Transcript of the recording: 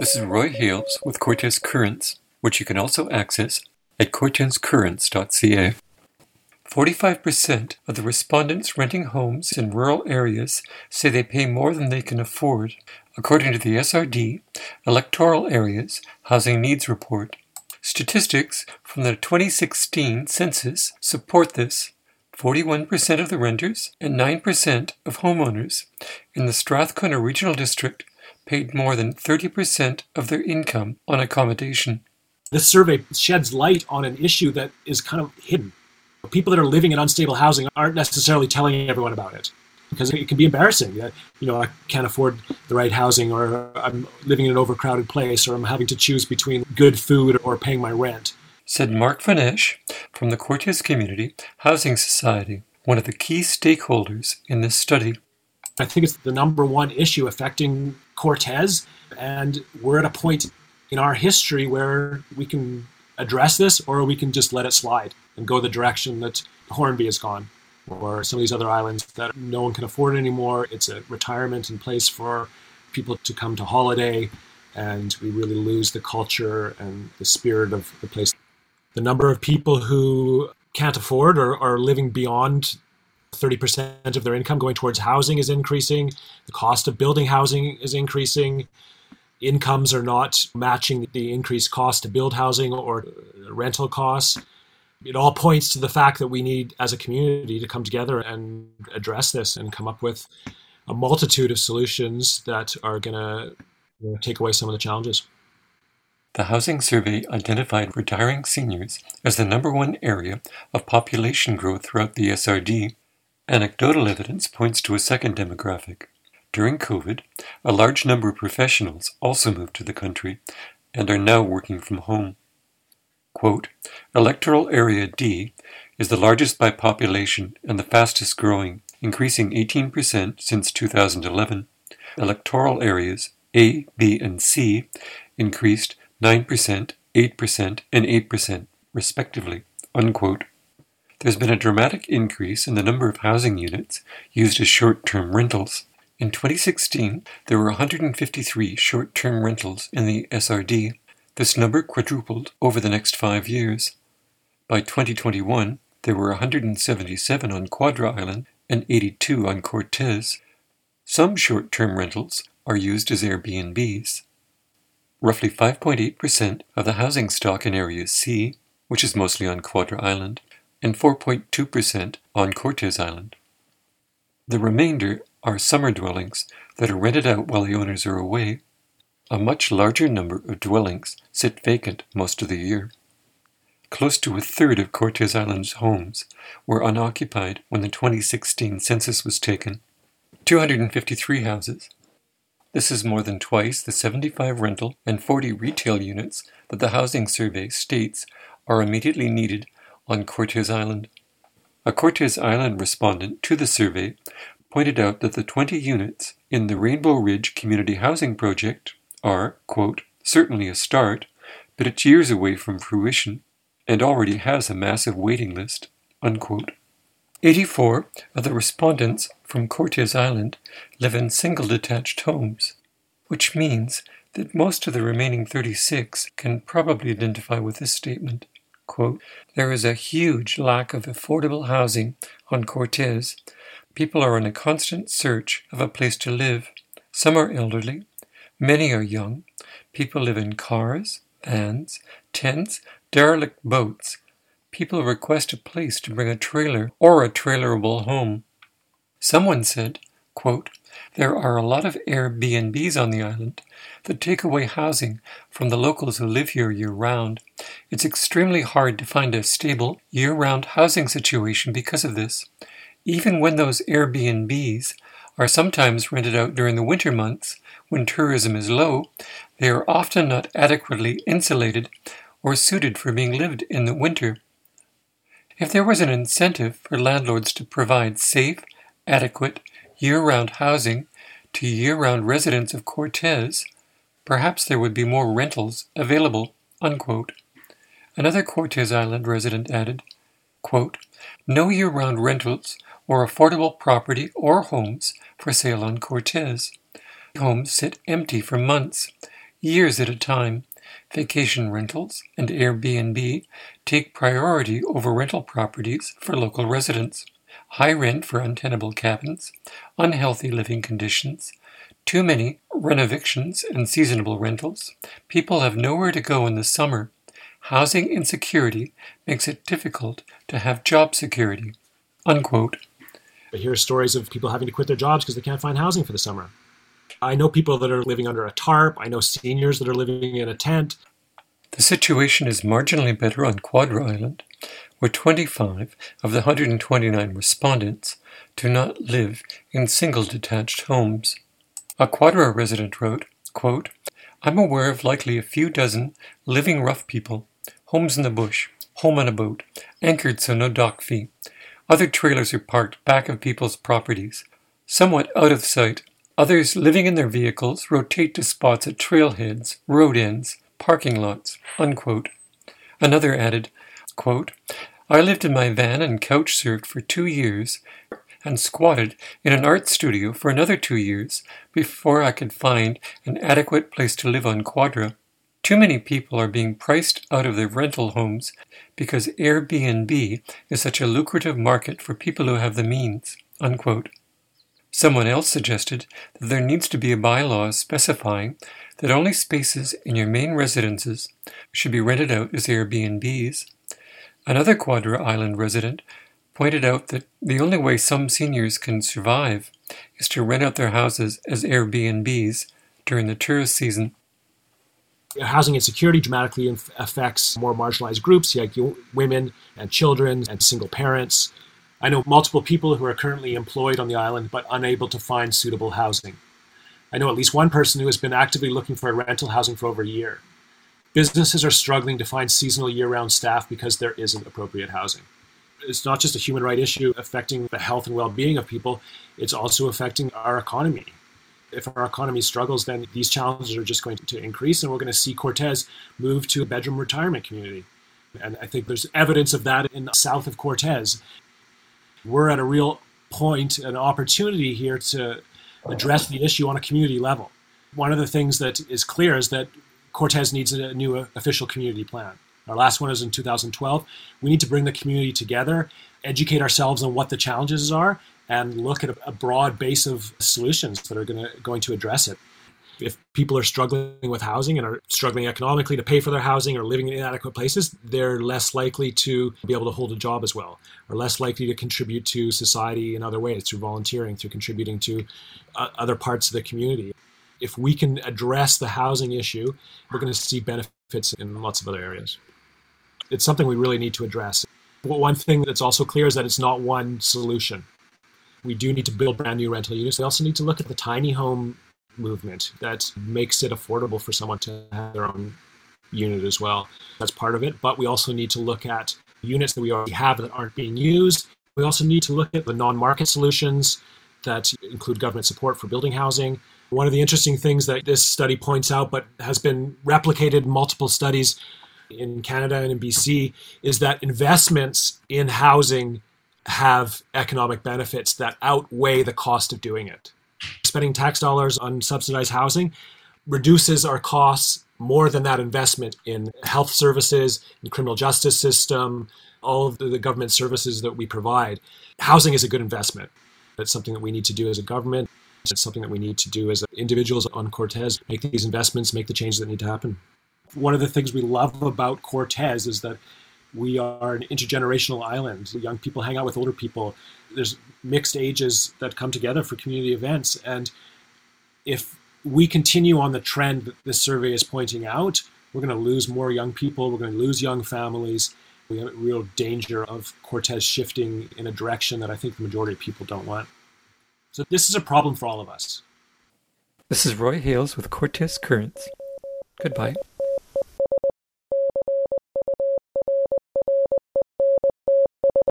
This is Roy Hales with Cortes Currents, which you can also access at cortescurrents.ca. 45% of the respondents renting homes in rural areas say they pay more than they can afford, according to the SRD Electoral Areas Housing Needs Report. Statistics from the 2016 census support this. 41% of the renters and 9% of homeowners in the Strathcona Regional District paid more than 30% of their income on accommodation. This survey sheds light on an issue that is kind of hidden. People that are living in unstable housing aren't necessarily telling everyone about it because it can be embarrassing that you know I can't afford the right housing or I'm living in an overcrowded place or I'm having to choose between good food or paying my rent. Said Mark Van Esch from the Cortes Community Housing Society, one of the key stakeholders in this study. I think it's the number one issue affecting Cortes, and we're at a point in our history where we can address this or we can just let it slide and go the direction that Hornby has gone or some of these other islands that no one can afford anymore. It's a retirement in place for people to come to holiday, and we really lose the culture and the spirit of the place. The number of people who can't afford or are living beyond 30% of their income going towards housing is increasing. The cost of building housing is increasing. Incomes are not matching the increased cost to build housing or rental costs it all points to the fact that we need, as a community, to come together and address this and come up with a multitude of solutions that are going to you know, take away some of the challenges. The housing survey identified retiring seniors as the number one area of population growth throughout the SRD. Anecdotal evidence points to a second demographic. During COVID, a large number of professionals also moved to the country and are now working from home. Quote, Electoral Area D is the largest by population and the fastest growing, increasing 18% since 2011. Electoral areas A, B, and C increased 9%, 8%, and 8%, respectively. Unquote. There's been a dramatic increase in the number of housing units used as short term rentals. In 2016, there were 153 short term rentals in the SRD, this number quadrupled over the next five years. By 2021, there were 177 on Quadra Island and 82 on Cortes. Some short term rentals are used as Airbnbs. Roughly 5.8% of the housing stock in Area C, which is mostly on Quadra Island, and 4.2% on Cortes Island. The remainder are summer dwellings that are rented out while the owners are away a much larger number of dwellings sit vacant most of the year. Close to a third of Cortes Island's homes were unoccupied when the 2016 census was taken 253 houses. This is more than twice the 75 rental and 40 retail units that the Housing Survey states are immediately needed on Cortes Island. A Cortes Island respondent to the survey pointed out that the 20 units in the Rainbow Ridge Community Housing Project are, quote, certainly a start, but it's years away from fruition and already has a massive waiting list. Unquote. 84 of the respondents from Cortes Island live in single detached homes, which means that most of the remaining 36 can probably identify with this statement. Quote, there is a huge lack of affordable housing on Cortes. People are in a constant search of a place to live. Some are elderly, Many are young. People live in cars, vans, tents, derelict boats. People request a place to bring a trailer or a trailerable home. Someone said, quote, There are a lot of Airbnbs on the island that take away housing from the locals who live here year round. It's extremely hard to find a stable, year round housing situation because of this. Even when those Airbnbs are sometimes rented out during the winter months, when tourism is low, they are often not adequately insulated or suited for being lived in the winter. If there was an incentive for landlords to provide safe, adequate, year round housing to year round residents of Cortes, perhaps there would be more rentals available. Unquote. Another Cortes Island resident added, quote, No year round rentals or affordable property or homes for sale on Cortes. Homes sit empty for months. years at a time, vacation rentals and Airbnb take priority over rental properties for local residents. High rent for untenable cabins, unhealthy living conditions, too many renovictions and seasonable rentals. People have nowhere to go in the summer. Housing insecurity makes it difficult to have job security. Unquote. I hear stories of people having to quit their jobs because they can't find housing for the summer. I know people that are living under a tarp. I know seniors that are living in a tent. The situation is marginally better on Quadra Island, where 25 of the 129 respondents do not live in single detached homes. A Quadra resident wrote, quote, I'm aware of likely a few dozen living rough people, homes in the bush, home on a boat, anchored so no dock fee. Other trailers are parked back of people's properties, somewhat out of sight. Others living in their vehicles rotate to spots at trailheads, road ends, parking lots. Unquote. Another added, quote, I lived in my van and couch surfed for two years and squatted in an art studio for another two years before I could find an adequate place to live on Quadra. Too many people are being priced out of their rental homes because Airbnb is such a lucrative market for people who have the means. Unquote. Someone else suggested that there needs to be a bylaw specifying that only spaces in your main residences should be rented out as Airbnbs. Another Quadra Island resident pointed out that the only way some seniors can survive is to rent out their houses as Airbnbs during the tourist season. Housing insecurity dramatically affects more marginalized groups like women and children and single parents. I know multiple people who are currently employed on the island but unable to find suitable housing. I know at least one person who has been actively looking for rental housing for over a year. Businesses are struggling to find seasonal year round staff because there isn't appropriate housing. It's not just a human right issue affecting the health and well-being of people it's also affecting our economy. If our economy struggles then these challenges are just going to increase and we're going to see Cortes move to a bedroom retirement community. And i think there's evidence of that in south of Cortes. We're at a real point an opportunity here to address the issue on a community level. One of the things that is clear is that Cortes needs a new official community plan our last one was in 2012. We need to bring the community together, educate ourselves on what the challenges are, and look at a, broad base of solutions that are going to, going to address it. If people are struggling with housing and are struggling economically to pay for their housing or living in inadequate places, they're less likely to be able to hold a job as well, or less likely to contribute to society in other ways through volunteering, through contributing to uh, other parts of the community. If we can address the housing issue, we're going to see benefits in lots of other areas it's something we really need to address. One thing that's also clear is that it's not one solution. We do need to build brand new rental units. We also need to look at the tiny home movement that makes it affordable for someone to have their own unit as well. That's part of it. But we also need to look at units that we already have that aren't being used. We also need to look at the non market solutions that include government support for building housing. One of the interesting things that this study points out, but has been replicated in multiple studies, in Canada and in BC is that investments in housing have economic benefits that outweigh the cost of doing it. Spending tax dollars on subsidized housing reduces our costs more than that investment in health services, in criminal justice system, all of the government services that we provide. Housing is a good investment. It's something that we need to do as a government. It's something that we need to do as individuals on Cortes, make these investments, make the changes that need to happen one of the things we love about Cortes is that we are an intergenerational island. Young people hang out with older people. There's mixed ages that come together for community events. And if we continue on the trend that this survey is pointing out, we're going to lose more young people. We're going to lose young families. We have a real danger of Cortes shifting in a direction that I think the majority of people don't want. So this is a problem for all of us. This is Roy Hales with Cortes Currents. Goodbye.